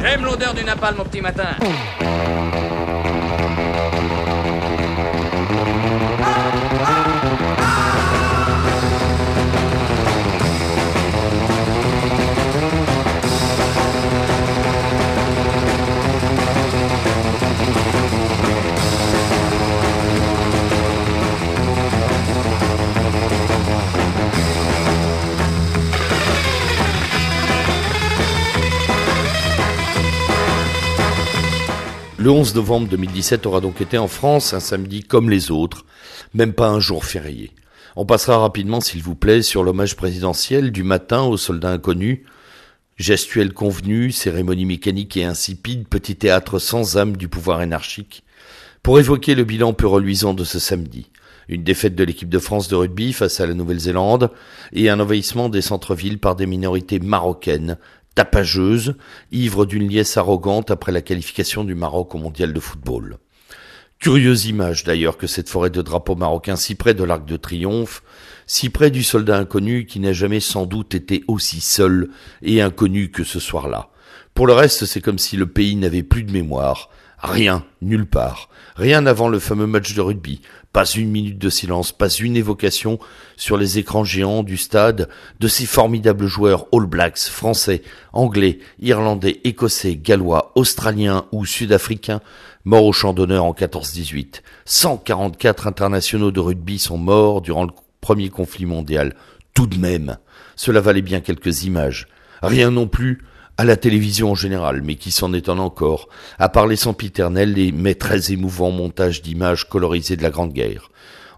J'aime l'odeur du napalm au petit matin. Le 11 novembre 2017 aura donc été en France un samedi comme les autres, même pas un jour férié. On passera rapidement, s'il vous plaît, sur l'hommage présidentiel du matin aux soldats inconnus. Gestuelle convenue, cérémonie mécanique et insipide, petit théâtre sans âme du pouvoir anarchique, pour évoquer le bilan peu reluisant de ce samedi. Une défaite de l'équipe de France de rugby face à la Nouvelle-Zélande et un envahissement des centres-villes par des minorités marocaines tapageuse, ivre d'une liesse arrogante après la qualification du Maroc au mondial de football. Curieuse image d'ailleurs que cette forêt de drapeaux marocains si près de l'Arc de Triomphe, si près du soldat inconnu qui n'a jamais sans doute été aussi seul et inconnu que ce soir-là. Pour le reste, c'est comme si le pays n'avait plus de mémoire, Rien, nulle part. Rien avant le fameux match de rugby. Pas une minute de silence, pas une évocation sur les écrans géants du stade de ces formidables joueurs All Blacks, français, anglais, irlandais, écossais, gallois, australiens ou sud-africains morts au champ d'honneur en 14-18. 144 internationaux de rugby sont morts durant le premier conflit mondial. Tout de même, cela valait bien quelques images. Rien non plus à la télévision en général, mais qui s'en étonne encore, à parler sans sempiternel et mais très émouvants montages d'images colorisées de la Grande Guerre.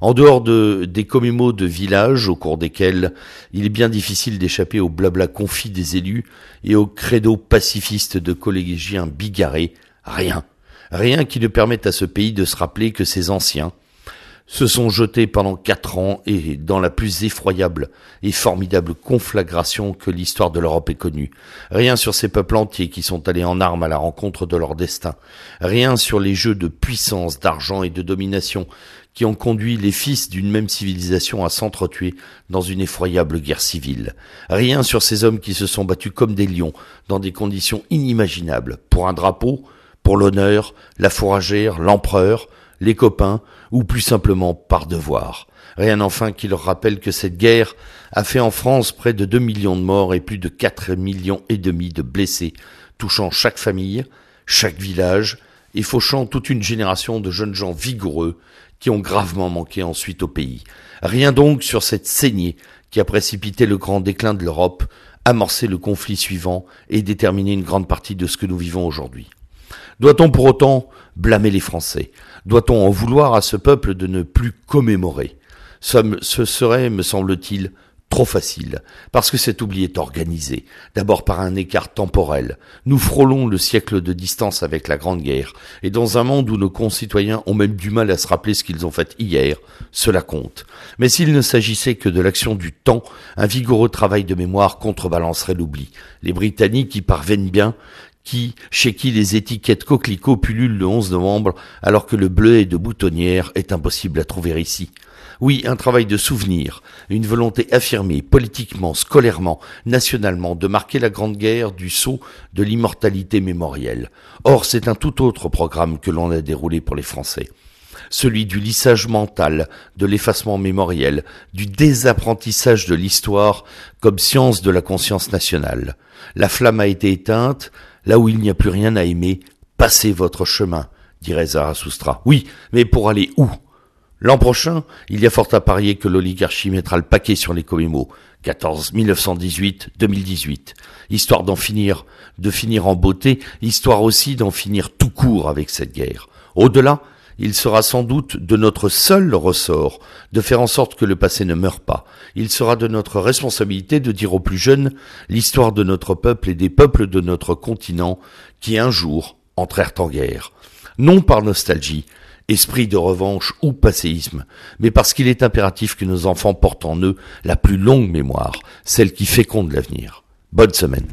En dehors de, des commémos de village au cours desquels il est bien difficile d'échapper au blabla confit des élus et au credo pacifiste de collégiens bigarrés, rien. Rien qui ne permette à ce pays de se rappeler que ses anciens, se sont jetés pendant quatre ans et dans la plus effroyable et formidable conflagration que l'histoire de l'Europe ait connue. Rien sur ces peuples entiers qui sont allés en armes à la rencontre de leur destin. Rien sur les jeux de puissance, d'argent et de domination qui ont conduit les fils d'une même civilisation à s'entretuer dans une effroyable guerre civile. Rien sur ces hommes qui se sont battus comme des lions dans des conditions inimaginables pour un drapeau, pour l'honneur, la fourragère, l'empereur, les copains, ou plus simplement par devoir. Rien enfin qui leur rappelle que cette guerre a fait en France près de 2 millions de morts et plus de 4 millions et demi de blessés, touchant chaque famille, chaque village, et fauchant toute une génération de jeunes gens vigoureux qui ont gravement manqué ensuite au pays. Rien donc sur cette saignée qui a précipité le grand déclin de l'Europe, amorcé le conflit suivant et déterminé une grande partie de ce que nous vivons aujourd'hui. Doit-on pour autant blâmer les Français? Doit-on en vouloir à ce peuple de ne plus commémorer? Ce serait, me semble-t-il, trop facile, parce que cet oubli est organisé, d'abord par un écart temporel. Nous frôlons le siècle de distance avec la Grande Guerre, et dans un monde où nos concitoyens ont même du mal à se rappeler ce qu'ils ont fait hier, cela compte. Mais s'il ne s'agissait que de l'action du temps, un vigoureux travail de mémoire contrebalancerait l'oubli. Les Britanniques y parviennent bien, qui, chez qui les étiquettes coquelicots pullulent le 11 novembre alors que le bleuet de boutonnière est impossible à trouver ici. Oui, un travail de souvenir, une volonté affirmée, politiquement, scolairement, nationalement, de marquer la Grande Guerre du sceau de l'immortalité mémorielle. Or, c'est un tout autre programme que l'on a déroulé pour les Français celui du lissage mental, de l'effacement mémoriel, du désapprentissage de l'histoire comme science de la conscience nationale. La flamme a été éteinte, Là où il n'y a plus rien à aimer, passez votre chemin, dirait Zarathustra. Oui, mais pour aller où? L'an prochain, il y a fort à parier que l'oligarchie mettra le paquet sur les Comémos. 14, 1918, 2018. Histoire d'en finir, de finir en beauté, histoire aussi d'en finir tout court avec cette guerre. Au-delà, il sera sans doute de notre seul ressort de faire en sorte que le passé ne meure pas. Il sera de notre responsabilité de dire aux plus jeunes l'histoire de notre peuple et des peuples de notre continent qui un jour entrèrent en guerre. Non par nostalgie, esprit de revanche ou passéisme, mais parce qu'il est impératif que nos enfants portent en eux la plus longue mémoire, celle qui féconde l'avenir. Bonne semaine.